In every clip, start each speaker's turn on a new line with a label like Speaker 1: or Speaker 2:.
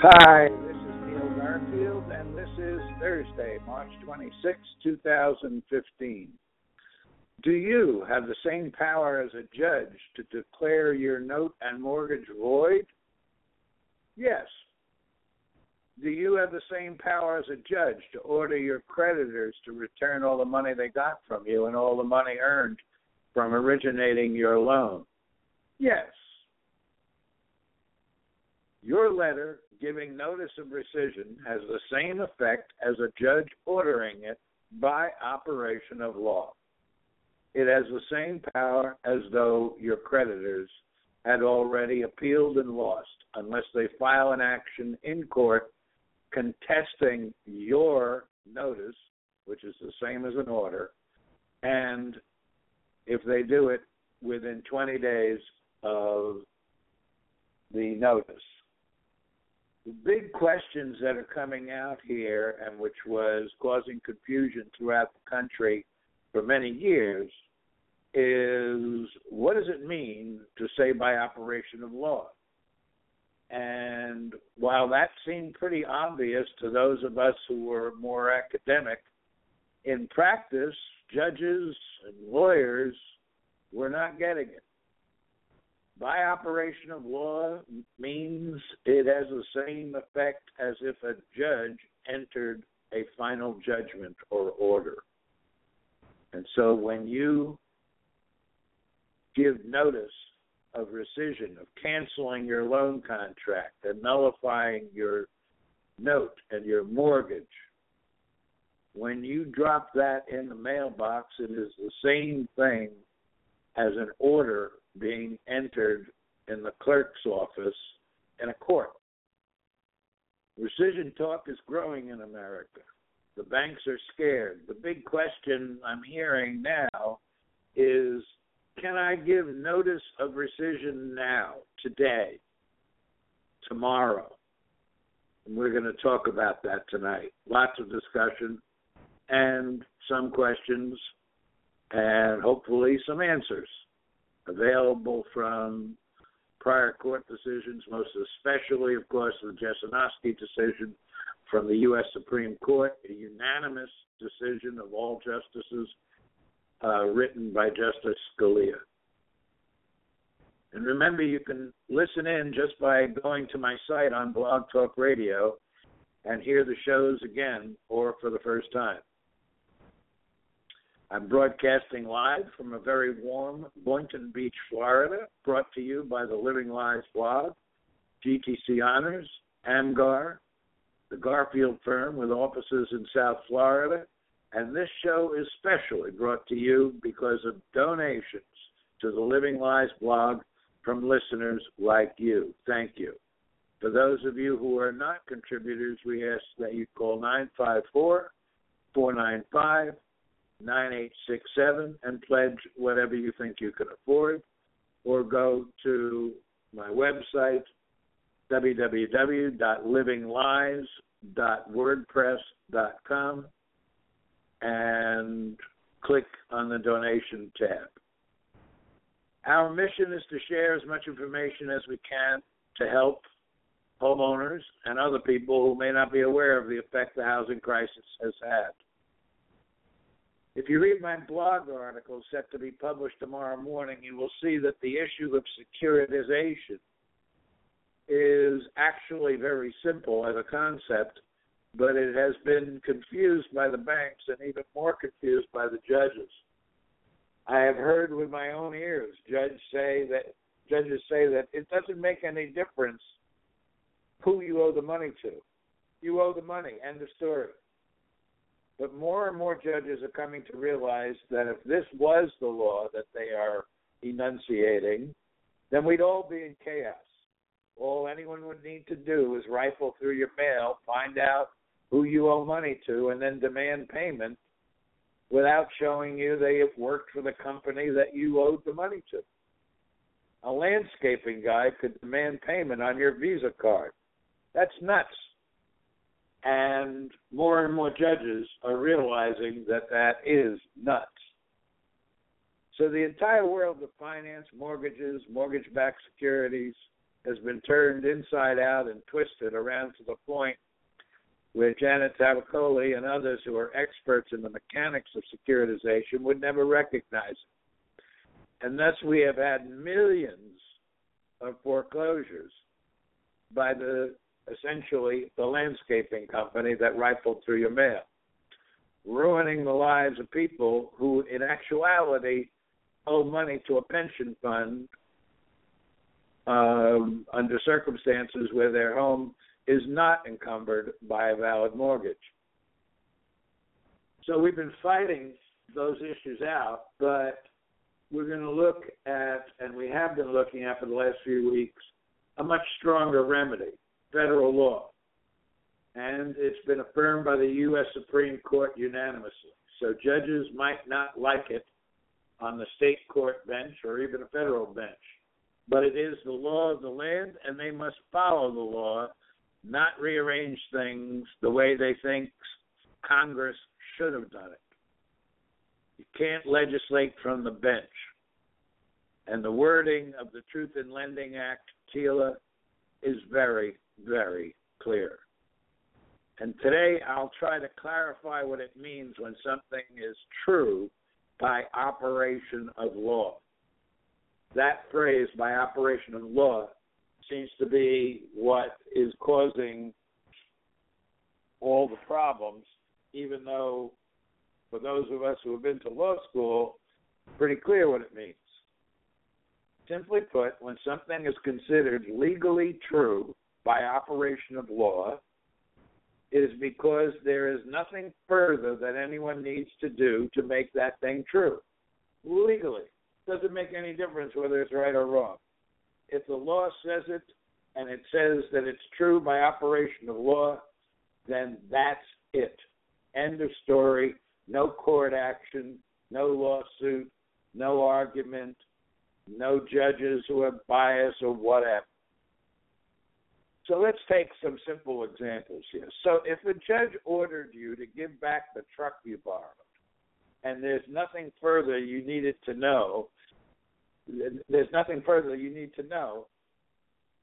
Speaker 1: Hi, this is Neil Garfield, and this is Thursday, March 26, 2015. Do you have the same power as a judge to declare your note and mortgage void? Yes. Do you have the same power as a judge to order your creditors to return all the money they got from you and all the money earned from originating your loan? Yes. Your letter giving notice of rescission has the same effect as a judge ordering it by operation of law. It has the same power as though your creditors had already appealed and lost, unless they file an action in court contesting your notice, which is the same as an order, and if they do it within 20 days of the notice big questions that are coming out here and which was causing confusion throughout the country for many years is what does it mean to say by operation of law? And while that seemed pretty obvious to those of us who were more academic, in practice, judges and lawyers were not getting it by operation of law means it has the same effect as if a judge entered a final judgment or order. And so when you give notice of rescission, of canceling your loan contract, and nullifying your note and your mortgage, when you drop that in the mailbox, it is the same thing as an order being entered in the clerk's office in a court. Rescission talk is growing in America. The banks are scared. The big question I'm hearing now is can I give notice of rescission now, today, tomorrow? And we're going to talk about that tonight. Lots of discussion and some questions and hopefully some answers available from prior court decisions, most especially, of course, the Jesinoski decision from the U.S. Supreme Court, a unanimous decision of all justices uh, written by Justice Scalia. And remember, you can listen in just by going to my site on Blog Talk Radio and hear the shows again or for the first time. I'm broadcasting live from a very warm Boynton Beach, Florida, brought to you by the Living Lies blog, GTC Honors, AMGAR, the Garfield firm with offices in South Florida, and this show is specially brought to you because of donations to the Living Lies blog from listeners like you. Thank you. For those of you who are not contributors, we ask that you call 954 495 9867 and pledge whatever you think you can afford, or go to my website, www.livinglies.wordpress.com, and click on the donation tab. Our mission is to share as much information as we can to help homeowners and other people who may not be aware of the effect the housing crisis has had. If you read my blog article set to be published tomorrow morning, you will see that the issue of securitization is actually very simple as a concept, but it has been confused by the banks and even more confused by the judges. I have heard with my own ears judges say that judges say that it doesn't make any difference who you owe the money to. You owe the money. End of story. But more and more judges are coming to realize that if this was the law that they are enunciating, then we'd all be in chaos. All anyone would need to do is rifle through your mail, find out who you owe money to, and then demand payment without showing you they have worked for the company that you owed the money to. A landscaping guy could demand payment on your Visa card. That's nuts. And more and more judges are realizing that that is nuts. So the entire world of finance, mortgages, mortgage backed securities has been turned inside out and twisted around to the point where Janet Tavakoli and others who are experts in the mechanics of securitization would never recognize it. And thus we have had millions of foreclosures by the essentially the landscaping company that rifled through your mail, ruining the lives of people who, in actuality, owe money to a pension fund um, under circumstances where their home is not encumbered by a valid mortgage. So we've been fighting those issues out, but we're going to look at, and we have been looking at for the last few weeks, a much stronger remedy federal law. And it's been affirmed by the U.S. Supreme Court unanimously. So judges might not like it on the state court bench or even a federal bench. But it is the law of the land, and they must follow the law, not rearrange things the way they think Congress should have done it. You can't legislate from the bench. And the wording of the Truth in Lending Act, TILA, is very, very clear. And today I'll try to clarify what it means when something is true by operation of law. That phrase, by operation of law, seems to be what is causing all the problems, even though for those of us who have been to law school, pretty clear what it means. Simply put, when something is considered legally true by operation of law, is because there is nothing further that anyone needs to do to make that thing true. Legally. Doesn't make any difference whether it's right or wrong. If the law says it and it says that it's true by operation of law, then that's it. End of story. No court action, no lawsuit, no argument, no judges who have bias or whatever. So let's take some simple examples here. So if a judge ordered you to give back the truck you borrowed, and there's nothing further you needed to know, there's nothing further you need to know,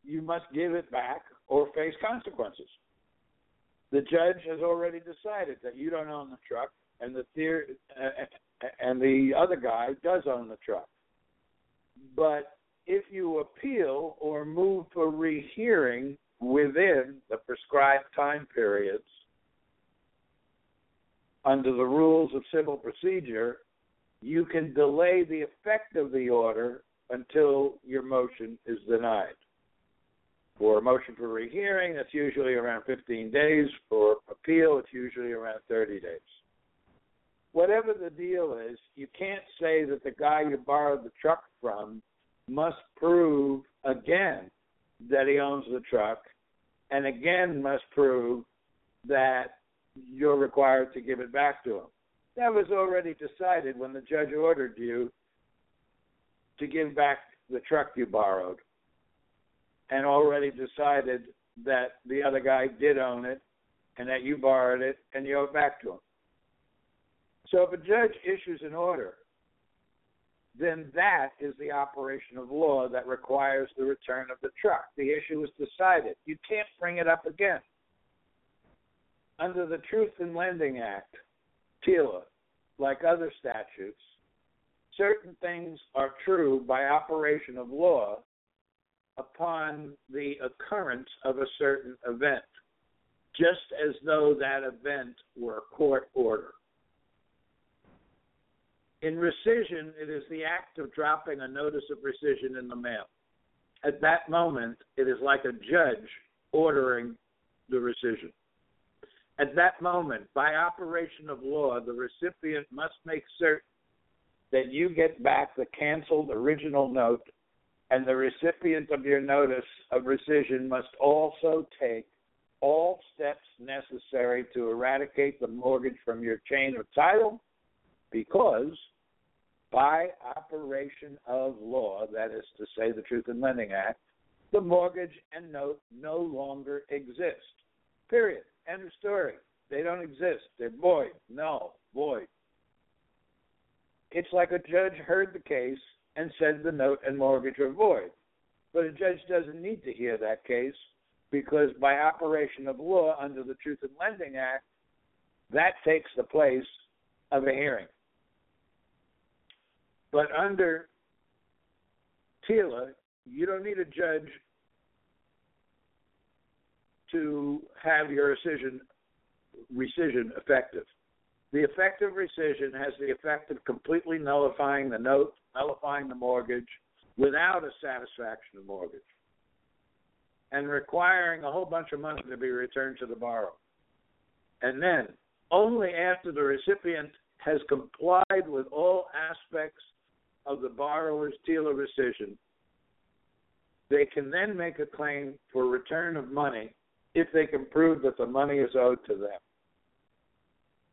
Speaker 1: you must give it back or face consequences. The judge has already decided that you don't own the truck, and the theory, uh, and the other guy does own the truck. But if you appeal or move for rehearing within the prescribed time periods under the rules of civil procedure, you can delay the effect of the order until your motion is denied. For a motion for rehearing, that's usually around 15 days. For appeal, it's usually around 30 days. Whatever the deal is, you can't say that the guy you borrowed the truck from must prove again that he owns the truck and again must prove that you're required to give it back to him. That was already decided when the judge ordered you to give back the truck you borrowed and already decided that the other guy did own it and that you borrowed it and you owe it back to him. So if a judge issues an order then that is the operation of law that requires the return of the truck. The issue is decided. You can't bring it up again. Under the Truth in Lending Act, TILA, like other statutes, certain things are true by operation of law upon the occurrence of a certain event. just as though that event were a court order. In rescission, it is the act of dropping a notice of rescission in the mail. At that moment, it is like a judge ordering the rescission. At that moment, by operation of law, the recipient must make certain that you get back the canceled original note, and the recipient of your notice of rescission must also take all steps necessary to eradicate the mortgage from your chain of title because by operation of law, that is to say, the Truth in Lending Act, the mortgage and note no longer exist. Period. End of story. They don't exist. They're void. No, void. It's like a judge heard the case and said the note and mortgage are void. But a judge doesn't need to hear that case because by operation of law under the Truth in Lending Act, that takes the place of a hearing. But under TILA, you don't need a judge to have your rescission rescission effective. The effective rescission has the effect of completely nullifying the note, nullifying the mortgage without a satisfaction of mortgage, and requiring a whole bunch of money to be returned to the borrower. And then, only after the recipient has complied with all aspects of the borrower's TILA rescission, they can then make a claim for return of money if they can prove that the money is owed to them.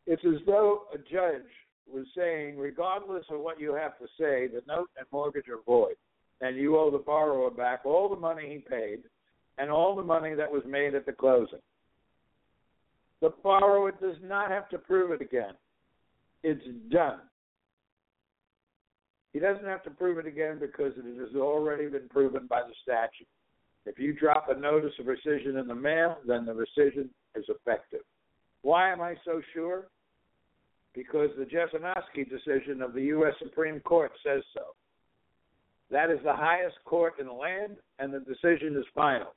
Speaker 1: It's as though a judge was saying, regardless of what you have to say, the note and mortgage are void, and you owe the borrower back all the money he paid and all the money that was made at the closing. The borrower does not have to prove it again. It's done. He doesn't have to prove it again because it has already been proven by the statute. If you drop a notice of rescission in the mail, then the rescission is effective. Why am I so sure? Because the Jesinoski decision of the U.S. Supreme Court says so. That is the highest court in the land, and the decision is final.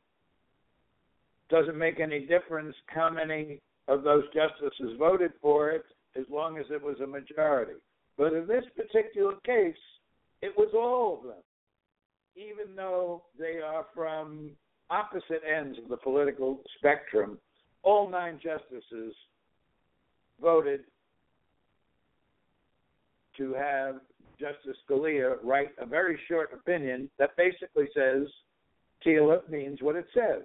Speaker 1: Doesn't make any difference how many of those justices voted for it, as long as it was a majority. But in this particular case, it was all of them, even though they are from opposite ends of the political spectrum. All nine justices voted to have Justice Scalia write a very short opinion that basically says TILA means what it says.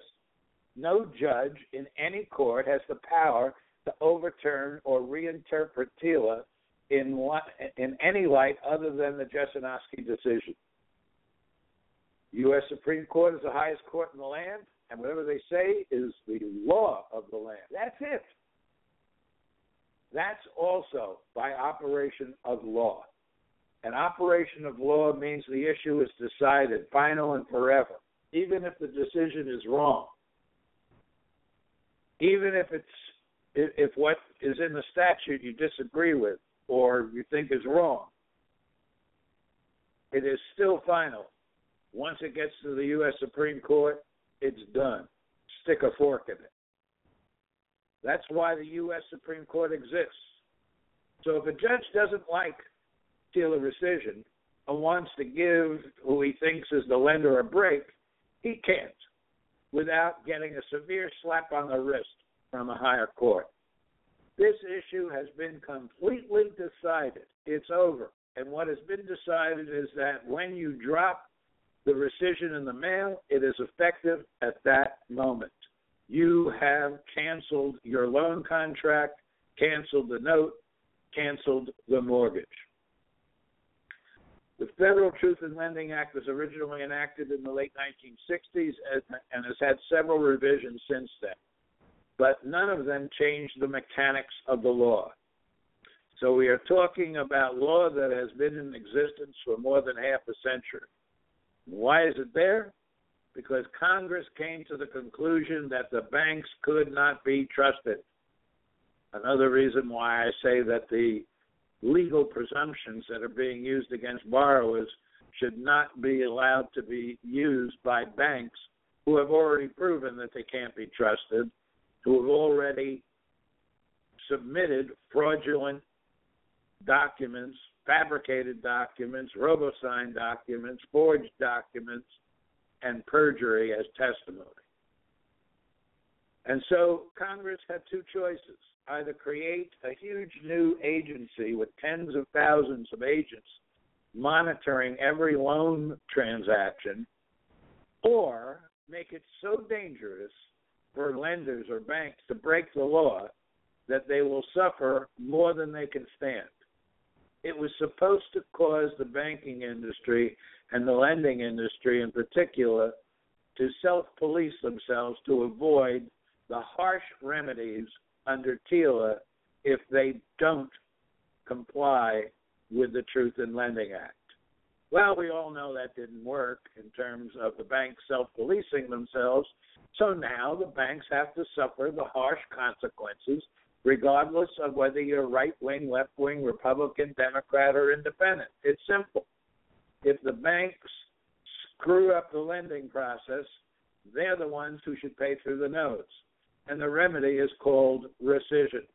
Speaker 1: No judge in any court has the power to overturn or reinterpret TILA in in any light other than the Jesinoski decision. U.S. Supreme Court is the highest court in the land, and whatever they say is the law of the land. That's it. That's also by operation of law. An operation of law means the issue is decided, final and forever, even if the decision is wrong. Even if it's if what is in the statute you disagree with or you think is wrong, it is still final. Once it gets to the U.S. Supreme Court, it's done. Stick a fork in it. That's why the U.S. Supreme Court exists. So if a judge doesn't like TILA rescission and wants to give who he thinks is the lender a break, he can't without getting a severe slap on the wrist from a higher court. This issue has been completely decided. It's over. And what has been decided is that when you drop the rescission in the mail, it is effective at that moment. You have canceled your loan contract, canceled the note, canceled the mortgage. The Federal Truth in Lending Act was originally enacted in the late 1960s and has had several revisions since then but none of them change the mechanics of the law. So we are talking about law that has been in existence for more than half a century. Why is it there? Because Congress came to the conclusion that the banks could not be trusted. Another reason why I say that the legal presumptions that are being used against borrowers should not be allowed to be used by banks who have already proven that they can't be trusted who have already submitted fraudulent documents, fabricated documents, robo-signed documents, forged documents, and perjury as testimony. And so Congress had two choices either create a huge new agency with tens of thousands of agents monitoring every loan transaction, or make it so dangerous for lenders or banks to break the law that they will suffer more than they can stand. It was supposed to cause the banking industry and the lending industry in particular to self police themselves to avoid the harsh remedies under TILA if they don't comply with the Truth in Lending Act. Well, we all know that didn't work in terms of the banks self policing themselves. So now the banks have to suffer the harsh consequences, regardless of whether you're right wing, left wing, Republican, Democrat, or independent. It's simple. If the banks screw up the lending process, they're the ones who should pay through the nose. And the remedy is called rescission.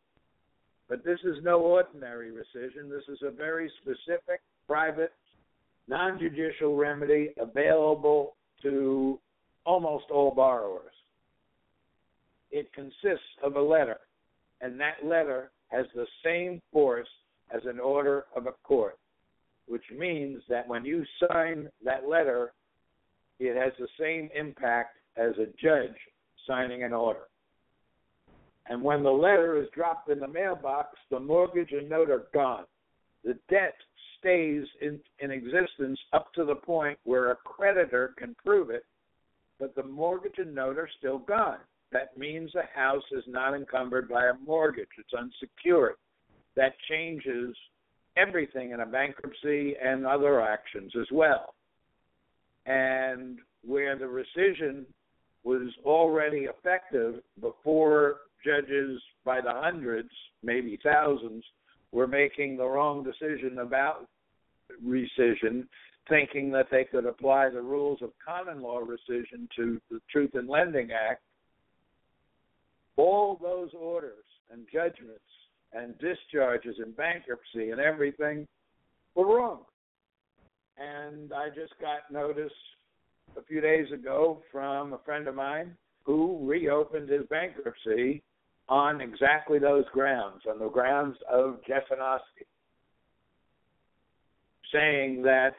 Speaker 1: But this is no ordinary rescission. This is a very specific, private, non judicial remedy available to almost all borrowers. It consists of a letter, and that letter has the same force as an order of a court, which means that when you sign that letter, it has the same impact as a judge signing an order. And when the letter is dropped in the mailbox, the mortgage and note are gone. The debt stays in, in existence up to the point where a creditor can prove it, but the mortgage and note are still gone. That means the house is not encumbered by a mortgage, it's unsecured. That changes everything in a bankruptcy and other actions as well. And where the rescission was already effective before judges by the hundreds, maybe thousands, were making the wrong decision about rescission, thinking that they could apply the rules of common law rescission to the Truth in Lending Act. All those orders and judgments and discharges in bankruptcy and everything were wrong. And I just got notice a few days ago from a friend of mine who reopened his bankruptcy on exactly those grounds, on the grounds of Jesinoski, saying that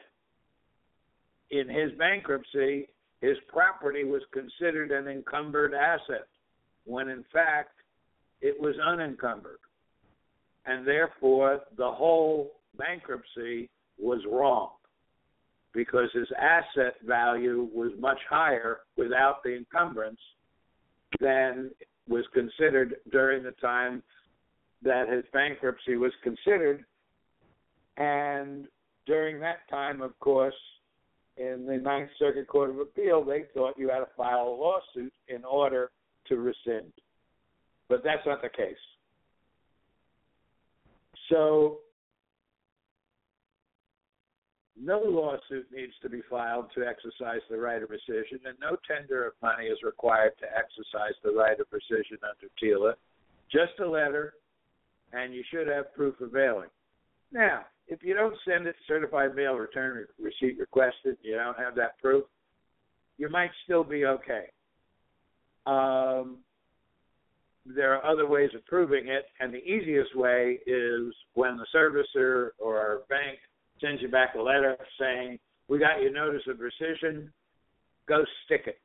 Speaker 1: in his bankruptcy, his property was considered an encumbered asset, when in fact it was unencumbered. And therefore, the whole bankruptcy was wrong because his asset value was much higher without the encumbrance than was considered during the time that his bankruptcy was considered. And during that time, of course, in the Ninth Circuit Court of Appeal, they thought you had to file a lawsuit in order to rescind. But that's not the case. So no lawsuit needs to be filed to exercise the right of rescission, and no tender of money is required to exercise the right of rescission under TILA. Just a letter, and you should have proof of mailing. Now, if you don't send it certified mail return receipt requested, you don't have that proof, you might still be okay. Um, there are other ways of proving it, and the easiest way is when the servicer or our bank sends you back a letter saying, We got your notice of rescission, go stick it.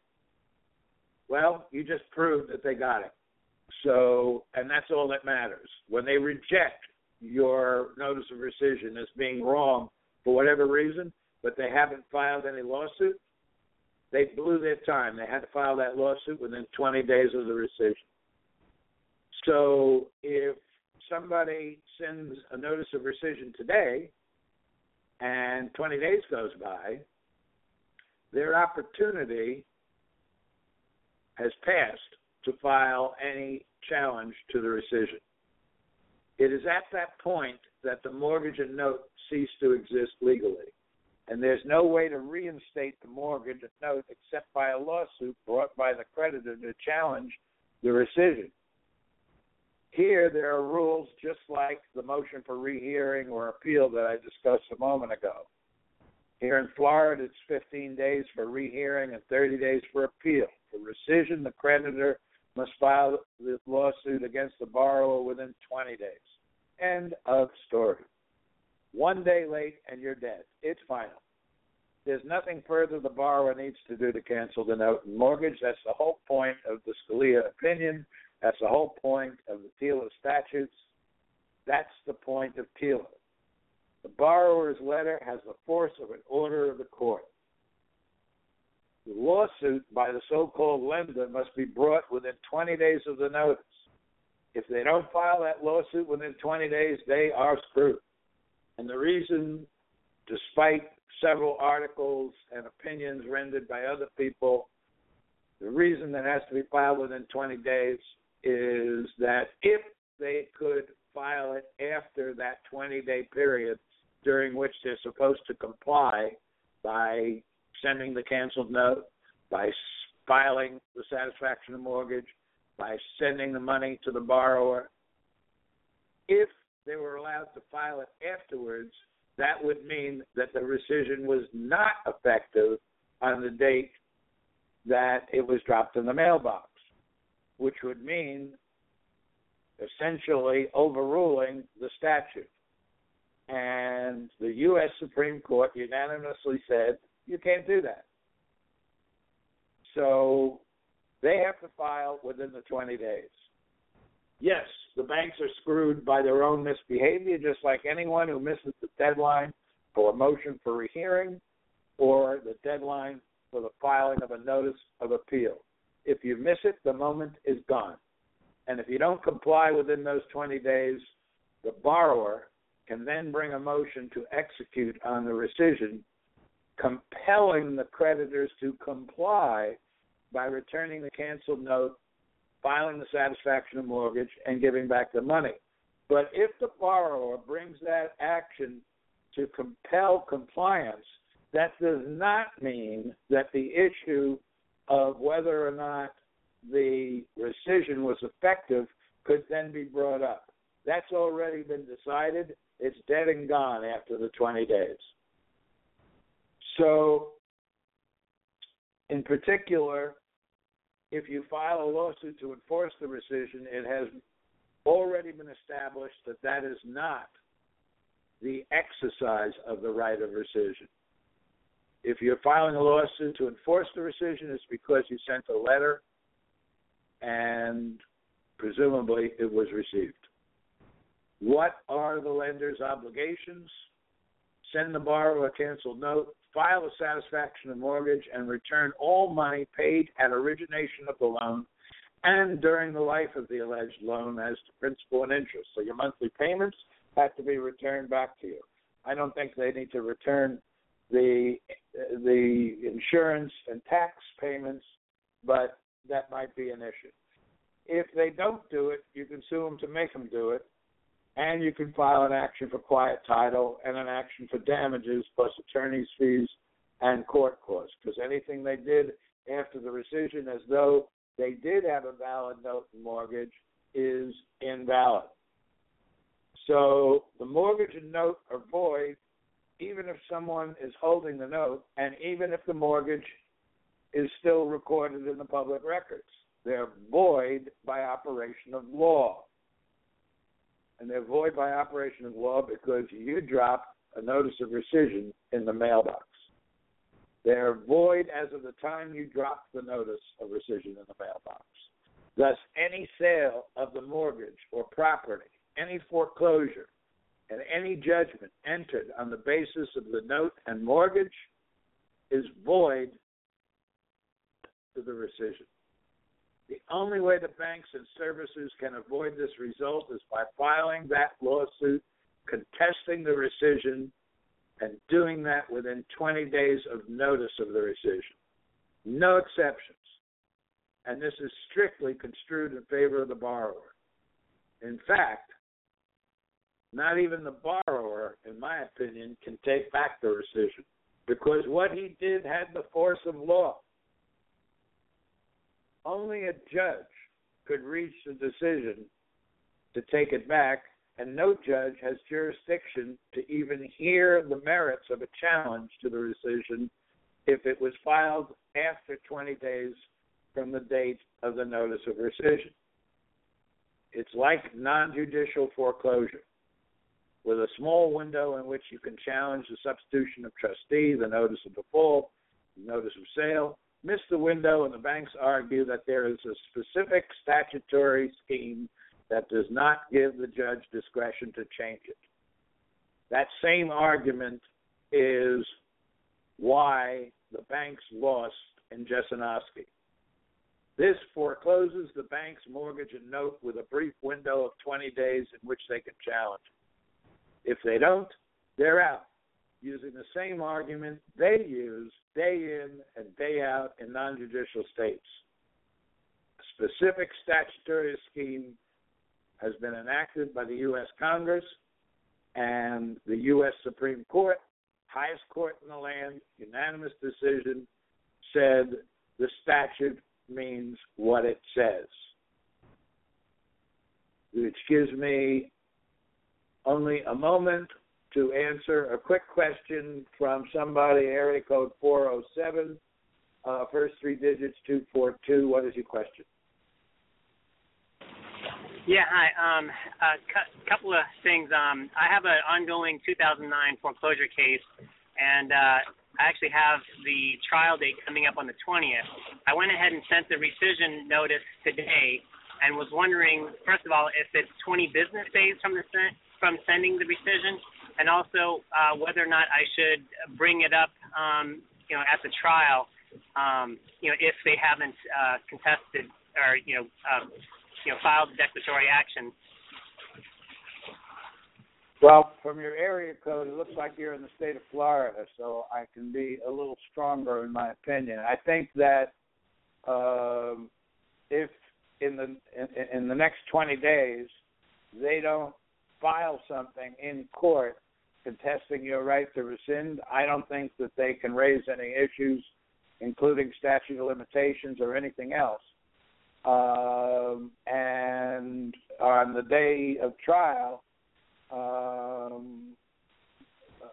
Speaker 1: Well, you just proved that they got it. So, and that's all that matters. When they reject your notice of rescission as being wrong for whatever reason, but they haven't filed any lawsuit, they blew their time. They had to file that lawsuit within 20 days of the rescission. So if somebody sends a notice of rescission today and 20 days goes by, their opportunity has passed to file any challenge to the rescission. It is at that point that the mortgage and note cease to exist legally. And there's no way to reinstate the mortgage and note except by a lawsuit brought by the creditor to challenge the rescission. Here, there are rules just like the motion for rehearing or appeal that I discussed a moment ago. Here in Florida, it's 15 days for rehearing and 30 days for appeal. For rescission, the creditor must file the lawsuit against the borrower within 20 days. End of story. One day late and you're dead. It's final. There's nothing further the borrower needs to do to cancel the note and mortgage. That's the whole point of the Scalia opinion. That's the whole point of the TILA statutes. That's the point of TILA. The borrower's letter has the force of an order of the court. The lawsuit by the so called lender must be brought within 20 days of the notice. If they don't file that lawsuit within 20 days, they are screwed. And the reason, despite several articles and opinions rendered by other people, the reason that has to be filed within 20 days is that if they could file it after that 20 day period during which they're supposed to comply by sending the canceled note, by filing the satisfaction of mortgage, by sending the money to the borrower. If they were allowed to file it afterwards, that would mean that the rescission was not effective on the date that it was dropped in the mailbox, which would mean essentially overruling the statute. And the U.S. Supreme Court unanimously said you can't do that. So they have to file within the 20 days. Yes, the banks are screwed by their own misbehavior, just like anyone who misses the deadline for a motion for rehearing or the deadline for the filing of a notice of appeal. If you miss it, the moment is gone. And if you don't comply within those 20 days, the borrower can then bring a motion to execute on the rescission, compelling the creditors to comply by returning the canceled note, filing the satisfaction of mortgage, and giving back the money. But if the borrower brings that action to compel compliance, that does not mean that the issue of whether or not the rescission was effective could then be brought up. That's already been decided. It's dead and gone after the 20 days. So, in particular, if you file a lawsuit to enforce the rescission, it has already been established that that is not the exercise of the right of rescission. If you're filing a lawsuit to enforce the rescission, it's because you sent a letter and presumably it was received. What are the lender's obligations? Send the borrower a canceled note, file a satisfaction of mortgage, and return all money paid at origination of the loan and during the life of the alleged loan as to principal and interest. So your monthly payments have to be returned back to you. I don't think they need to return the the insurance and tax payments, but that might be an issue. If they don't do it, you can sue them to make them do it, and you can file an action for quiet title and an action for damages plus attorney's fees and court costs. Because anything they did after the rescission, as though they did have a valid note and mortgage, is invalid. So the mortgage and note are void even if someone is holding the note and even if the mortgage is still recorded in the public records. They're void by operation of law and they're void by operation of law because you dropped a notice of rescission in the mailbox. They're void as of the time you dropped the notice of rescission in the mailbox. Thus, any sale of the mortgage or property, any foreclosure, and any judgment entered on the basis of the note and mortgage is void to the rescission. The only way the banks and servicers can avoid this result is by filing that lawsuit, contesting the rescission, and doing that within 20 days of notice of the rescission. No exceptions. And this is strictly construed in favor of the borrower. In fact, not even the borrower, in my opinion, can take back the rescission because what he did had the force of law. Only a judge could reach the decision to take it back, and no judge has jurisdiction to even hear the merits of a challenge to the rescission if it was filed after 20 days from the date of the notice of rescission. It's like non judicial foreclosure, with a small window in which you can challenge the substitution of trustee, the notice of default, the notice of sale. Miss the window, and the banks argue that there is a specific statutory scheme that does not give the judge discretion to change it. That same argument is why the banks lost in Jesinoski. This forecloses the bank's mortgage and note with a brief window of 20 days in which they can challenge it. If they don't, they're out, using the same argument they use day in and day out in non judicial states. A specific statutory scheme has been enacted by the U.S. Congress and the U.S. Supreme Court, highest court in the land, unanimous decision, said the statute means what it says. Which gives me only a moment to answer a quick question from somebody, area code 407, uh, first three digits 242. What is your question?
Speaker 2: Yeah, hi. Um, a cu- couple of things. Um, I have an ongoing 2009 foreclosure case, and uh, I actually have the trial date coming up on the 20th. I went ahead and sent the rescission notice today, and was wondering, first of all, if it's 20 business days from the from sending the rescission, and also uh, whether or not I should bring it up, um, you know, at the trial, um, you know, if they haven't uh, contested or you know. Uh, you know, filed a declaratory action.
Speaker 1: Well, from your area code, it looks like you're in the state of Florida, so I can be a little stronger in my opinion. I think that um, if in the in, in the next 20 days they don't file something in court contesting your right to rescind, I don't think that they can raise any issues, including statute of limitations or anything else. Um, and on the day of trial, um,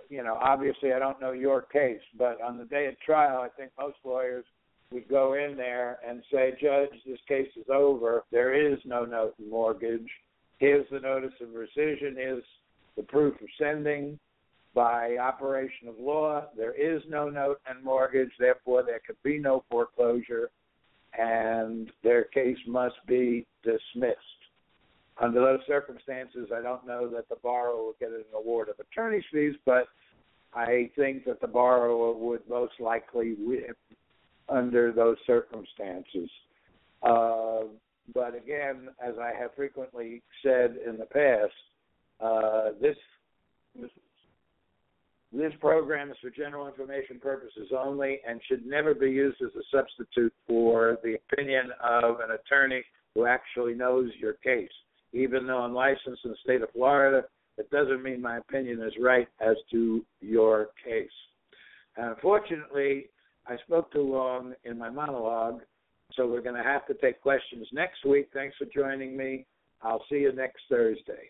Speaker 1: you know, obviously I don't know your case, but on the day of trial, I think most lawyers would go in there and say, Judge, this case is over. There is no note and mortgage. Here's the notice of rescission. Here's the proof of sending by operation of law. There is no note and mortgage. Therefore, there could be no foreclosure and their case must be dismissed. Under those circumstances, I don't know that the borrower will get an award of attorney's fees, but I think that the borrower would most likely win under those circumstances. Uh, but again, as I have frequently said in the past, uh, this this program is for general information purposes only and should never be used as a substitute for the opinion of an attorney who actually knows your case. Even though I'm licensed in the state of Florida, it doesn't mean my opinion is right as to your case. And Unfortunately, I spoke too long in my monologue, so we're going to have to take questions next week. Thanks for joining me. I'll see you next Thursday.